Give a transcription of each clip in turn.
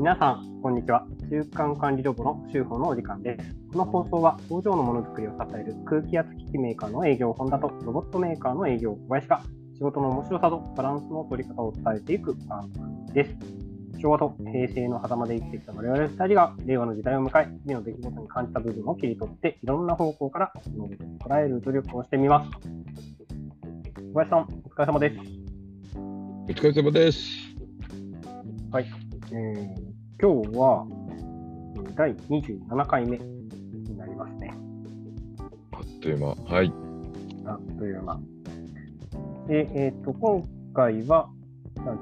皆さん、こんにちは。中間管理ロボの修法のお時間です。この放送は工場のものづくりを支える空気圧機器メーカーの営業本田とロボットメーカーの営業小林が仕事の面白さとバランスの取り方を伝えていく番組です。昭和と平成の狭間で生きてきた我々2人が令和の時代を迎え、日々の出来事に感じた部分を切り取って、いろんな方向から物事を捉える努力をしてみます。小林さん、お疲れ様です。お疲れ様です。はい。えー今日はえー第27回目になりますね。あっという間。はい。あっという間。で、えっ、と、今回は、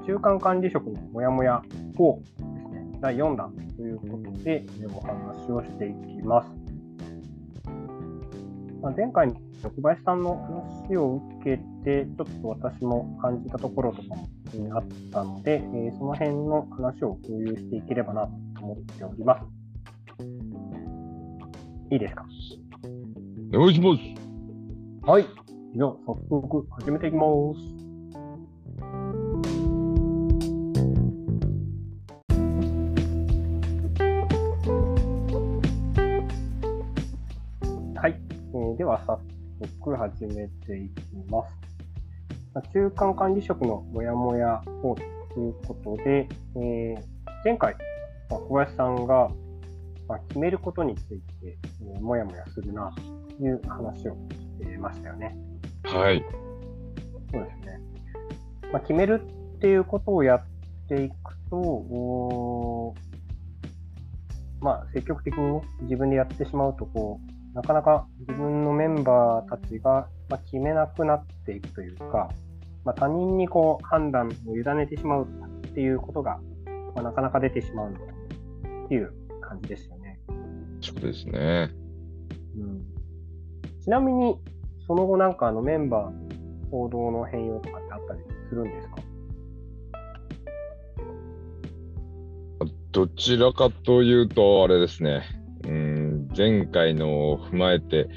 中間管理職のモヤモヤ4ですね、第4弾ということで、えーお話をしていきます。まあ、前回の小林さんの話を受けて、ちょっと私も感じたところとかもえーあったので、えーその辺の話を共有していければなと思っております。いいですか？お願いします。はい。じゃあ、早速始めていきます。はい。えーでは、早速始めていきます。まあ中間管理職のモヤモヤをということで、えー前回、まあ小林さんが、まあ、決めることについて、えー、もやもやするなという話をしてましたよね。はい。そうですね。まあ、決めるっていうことをやっていくと、おーまあ、積極的にね、自分でやってしまうと、こう、なかなか自分のメンバーたちが、まあ、決めなくなっていくというか、まあ、他人にこう判断を委ねてしまうっていうことが、まあ、なかなか出てしまうっていう感じですよね。そうですね。うん、ちなみに、その後なんかあのメンバーの行動の変容とかってあったりするんですか？どちらかというと、あれですね。うん、前回のを踏まえて、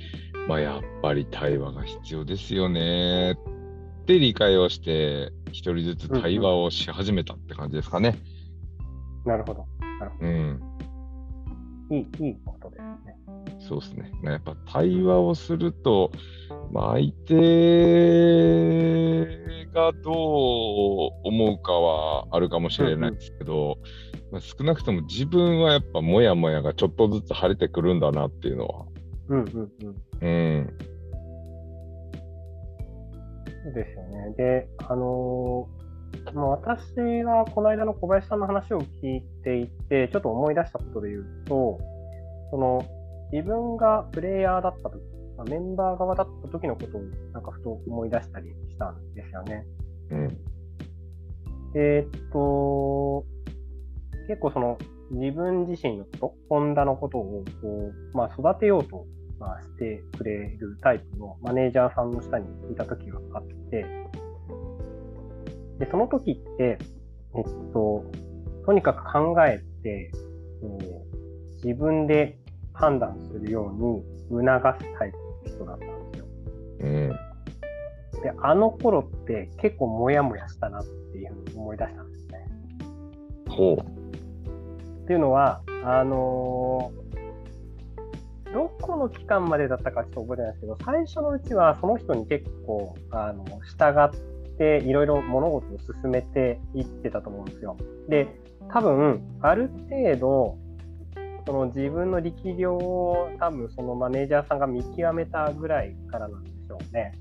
まあ、やっぱり対話が必要ですよね。って理解をして、一人ずつ対話をし始めたって感じですかね。なるほど。うん。いい、いいことですね。そうですね。やっぱ対話をすると、まあ、相手がどう思うかはあるかもしれないですけど、まあ少なくとも自分はやっぱモヤモヤがちょっとずつ晴れてくるんだなっていうのは。うんうんうん。うん。そうですよね。で、あのーまあ、私がこの間の小林さんの話を聞いていて、ちょっと思い出したことで言うと、その、自分がプレイヤーだった時、まあメンバー側だった時のことをなんかふと思い出したりしたんですよね。うん。えーっと、結構その自分自身のこと、ホンダのことをこう、まあ、育てようと、まあ、してくれるタイプのマネージャーさんの下にいた時があって、で、その時って、えっと、とにかく考えて、えー自分で判断するように促すタイプの人だったんですよ。うん。で、あの頃って結構モヤモヤしたなっていうふうに思い出したんですね。ほっていうのは、あのーどこの期間までだったかちょっと覚えてないですけど、最初のうちはその人に結構、あの、従っていろいろ物事を進めていってたと思うんですよ。で、多分、ある程度、その自分の力量を多分そのマネージャーさんが見極めたぐらいからなんでしょうね。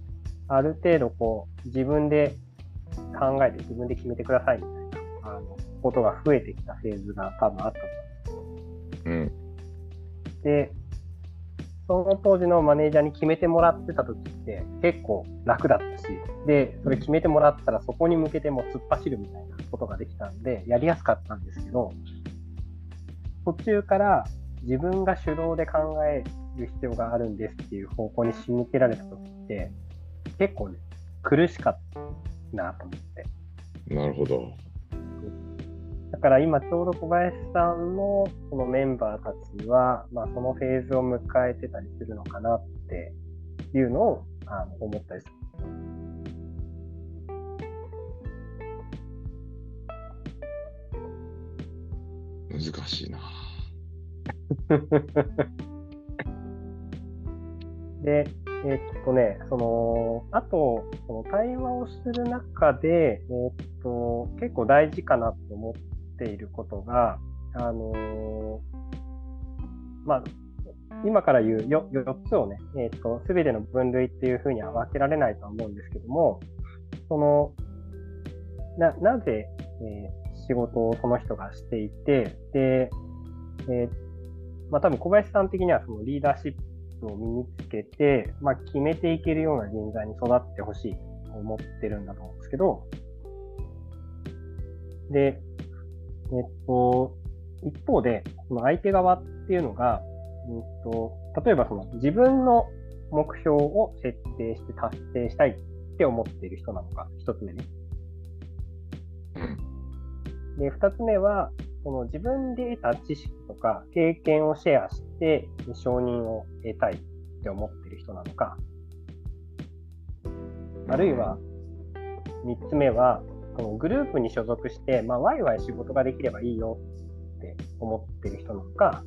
ある程度こう、自分で考えて自分で決めてくださいみたいな、あの、ことが増えてきたフェーズが多分あったと思う。うん。う。で、その当時のマネージャーに決めてもらってた時って結構楽だったし、で、それ決めてもらったらそこに向けてもう突っ走るみたいなことができたんで、やりやすかったんですけど、途中から自分が主導で考える必要があるんですっていう方向に仕向けられた時って、結構ね、苦しかったなと思って。なるほど。だから今ちょうど小林さんのそのメンバーたちは、まあ、そのフェーズを迎えてたりするのかなっていうのをあの思ったりする。難しいな。で、えっとね、その、あと、その対話をする中で、えっと、結構大事かなと思っていることが、あのまあ、今から言う 4, 4つをね、えっと、すべての分類っていうふうには分けられないとは思うんですけども、その、な、なぜ、えー、仕事をその人がしていて、で、えー、まあ多分小林さん的にはそのリーダーシップを身につけて、まあ決めていけるような人材に育ってほしいと思ってるんだと思うんですけど、で、えっと、一方で、その相手側っていうのが、うんと、例えばその自分の目標を設定して達成したいって思っている人なのか、一つ目ね。で、二つ目は、その自分で得た知識とか経験をシェアして承認を得たいって思っている人なのか、あるいは三つ目は、このグループに所属して、まあ、ワイワイ仕事ができればいいよって思ってる人なのか、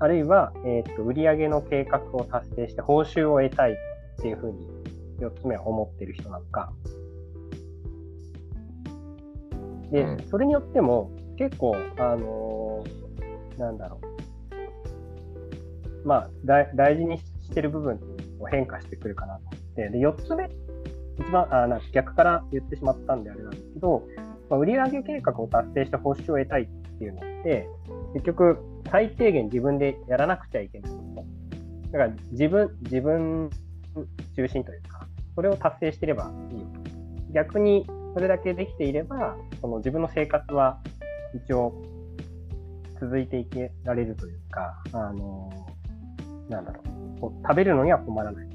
あるいは、えーと、売上の計画を達成して報酬を得たいっていうふうに4つ目は思ってる人なのか。で、それによっても結構、あのー、なんだろう。まあ、大事にしてる部分を変化してくるかなと思って、で、4つ目、一番、あなんか逆から言ってしまったんであれなんですけど、まあ、売上計画を達成して報酬を得たいっていうのって、結局、最低限自分でやらなくちゃいけないだから自分、自分中心というか、それを達成していればいい。よ逆にそれだけできていれば、その自分の生活は一応続いていけられるというか、あのなんだろう、う食べるのには困らない。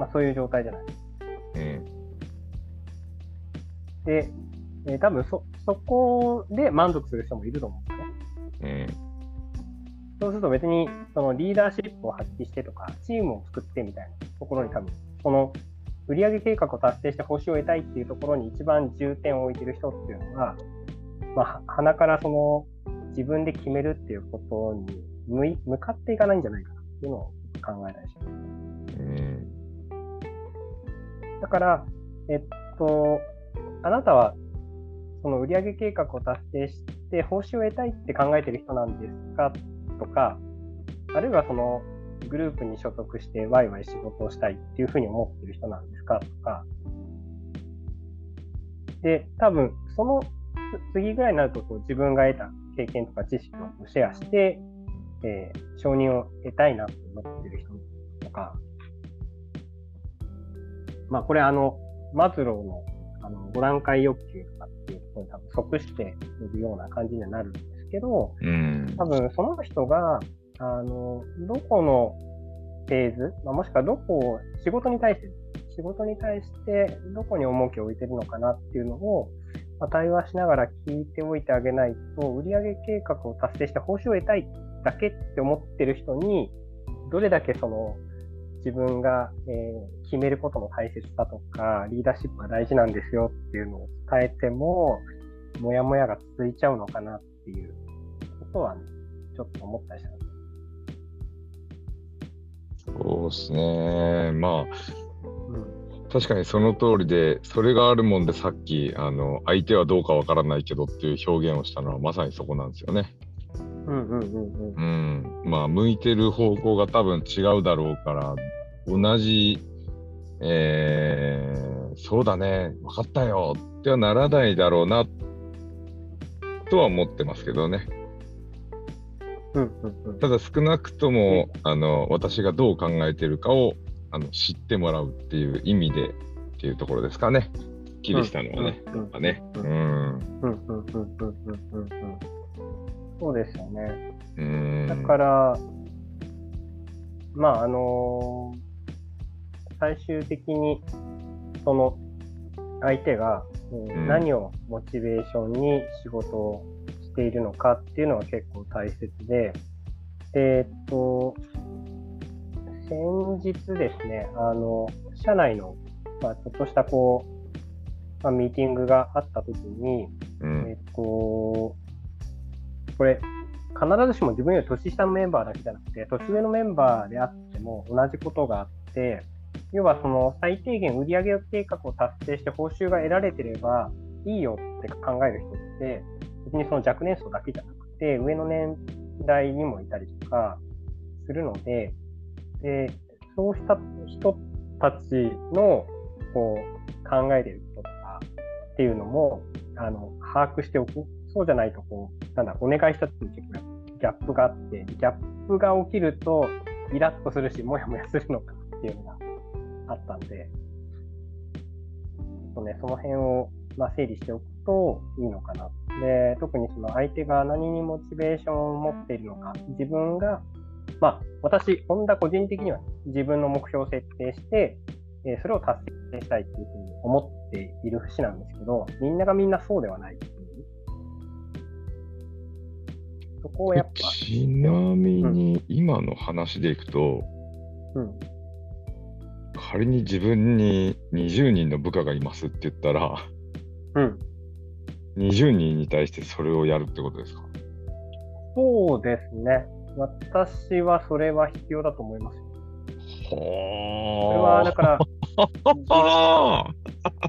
まあそういう状態じゃない。うん、で、えー、多分そ、そこで満足する人もいると思うんですね。うん。そうすると別に、そのリーダーシップを発揮してとか、チームを作ってみたいなところに多分、この売上計画を達成して報酬を得たいっていうところに一番重点を置いてる人っていうのは、まあ、鼻からその自分で決めるっていうことに向向かっていかないんじゃないかなっていうのを考えたりします。だから、えっと、あなたはその売上計画を達成して報酬を得たいって考えてる人なんですか？とか、あるいはそのグループに所属してワイワイ仕事をしたいっていうふうに思ってる人なんですか？とか、で、多分その次ぐらいになるとこう自分が得た経験とか知識をシェアして、えー、承認を得たいなと思ってる人とか、まあこれあの、マズローのあの5段階欲求とかっていうところに多分即しているような感じにはなるんですけど、うん、多分その人が、あの、どこのフェーズ、まあ、もしくはどこを仕事に対して、仕事に対してどこに重きを置いてるのかなっていうのを、まあ、対話しながら聞いておいてあげないと、売上計画を達成して報酬を得たいだけって思ってる人に、どれだけその自分が、えー、決めることの大切さとか、リーダーシップが大事なんですよっていうのを伝えても、もやもやが続いちゃうのかなっていうことは、ね、ちょっと思ったりします。そうですね。まあ、うん、確かにその通りで、それがあるもんでさっき、あの、相手はどうかわからないけどっていう表現をしたのはまさにそこなんですよね。まあ、向いてる方向が多分違うだろうから、同じ、えー、そうだね、分かったよってはならないだろうな、とは思ってますけどね。ただ少なくとも、あの私がどう考えているかをあの知ってもらうっていう意味でっていうところですかね。きりしたのはね。やっぱね。うん。そうですよね。だから、まああのー、最終的にその相手が、うん、何をモチベーションに仕事をしているのかっていうのは結構大切で、えー、っと、先日ですね、あの、社内の、まあ、ちょっとしたこまあ、ミーティングがあったときに、うん。えっと、これ、必ずしも自分より年下のメンバーだけじゃなくて、年上のメンバーであっても同じことがあって、要はその最低限売上計画を達成して報酬が得られてればいいよって考える人って、別にその若年層だけじゃなくて、上の年代にもいたりとかするので、でそうした人たちのこう考えてることとかっていうのもあの把握しておく。そうじゃないとこう、なんだ、お願いした時に結構ギャップがあって、ギャップが起きるとイラッとするし、もやもやするのかっていうのがあったんで、ちょっとね、その辺を、まあ、整理しておくといいのかな。で、特にその相手が何にモチベーションを持っているのか、自分が、まあ、私、本田個人的には自分の目標を設定して、えそれを達成したいっていうふうに思っている節なんですけど、みんながみんなそうではないそこをやっぱ、ちなみに、今の話でいくと、うん、仮に自分に20人の部下がいますって言ったら、うん。20人に対してそれをやるってことですか？そうですね。私はそれは必要だと思いますよ。それは、はだから、あ。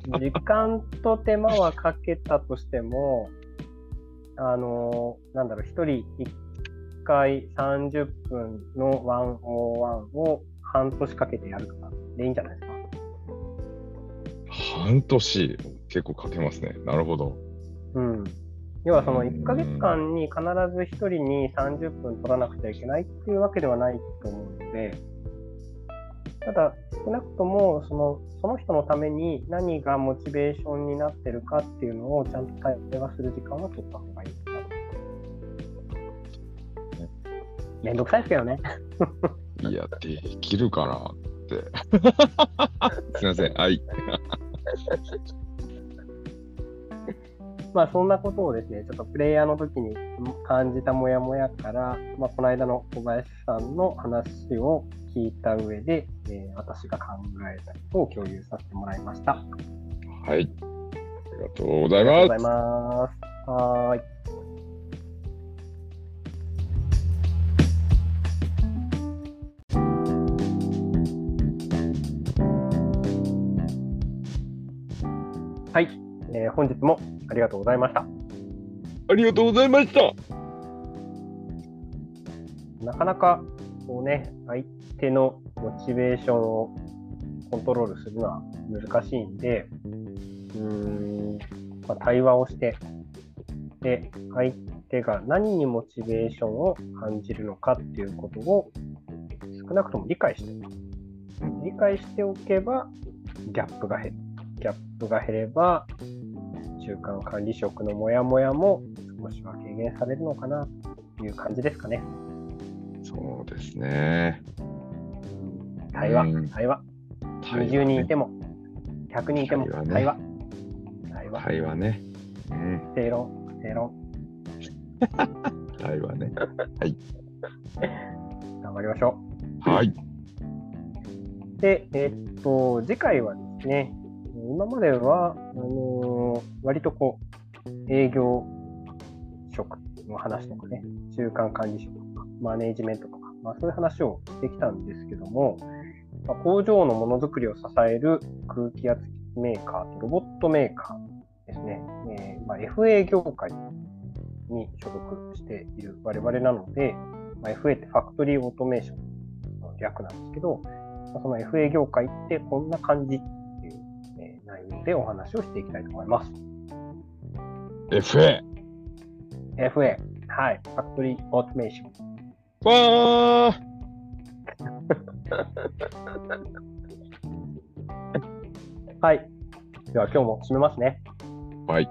時間と手間はかけたとしても、あの、なんだろう、一人一回30分のワンオーワンを半年かけてやるとかでいいんじゃないですか？半年、結構かけますね。なるほど。うん。要はそのうん1ヶ月間に必ず一人に30分取らなくちゃいけないっていうわけではないと思うので、ただ少なくともそのその人のために何がモチベーションになってるかっていうのをちゃんと対話する時間は取った方がいいかな。めんどくさいですけどね。いや、できるかなって。すいません。はい。まあそんなことをですね、ちょっとプレイヤーの時に感じたモヤモヤから、まあ、この間の小林さんの話を聞いた上で、えー私が考えたことを共有させてもらいました。あはい。ありがとうございますりがとうござい。ます。はーい。はい、えー本日もありがとうございました。ありがとうございました。なかなかこうね、相手のモチベーションをコントロールするのは難しいんで、うーん、まあ、対話をして、で、相手が何にモチベーションを感じるのかっていうことを少なくとも理解して理解しておけば、ギャップが減る。ギャップが減れば、中間管理職のモヤモヤも少しは軽減されるのかなという感じですかね。そうですね。対話うん、対話。対20人いねても、100人いても、対話ね対話。対話。ね。うん。正論、正論。対話ね。頑張りましょはい。う。で、えーっと、次回はですね、今までは、あのー割とこう、営業職の話とかね、中間管理職とか、マネージメントとか、まあ、そういう話をしてきたんですけども、まあ工場のものづくりを支える空気圧メーカーとロボットメーカーですね、えーまあ、FA 業界に所属している我々なので、まあ、FA ってファクトリーオートメーションの略なんですけど、まあその FA 業界ってこんな感じっていう、えー内容でお話をしていきたいと思います。FA。FA、はい、ファクトリーオートメーション。わー。はい。では今日も締めますね。はい。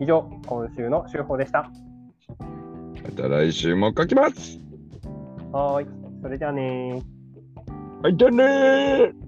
以上、今週の週報でした。また来週も書きます。はーい。それじゃあねー。はい、じゃあねー。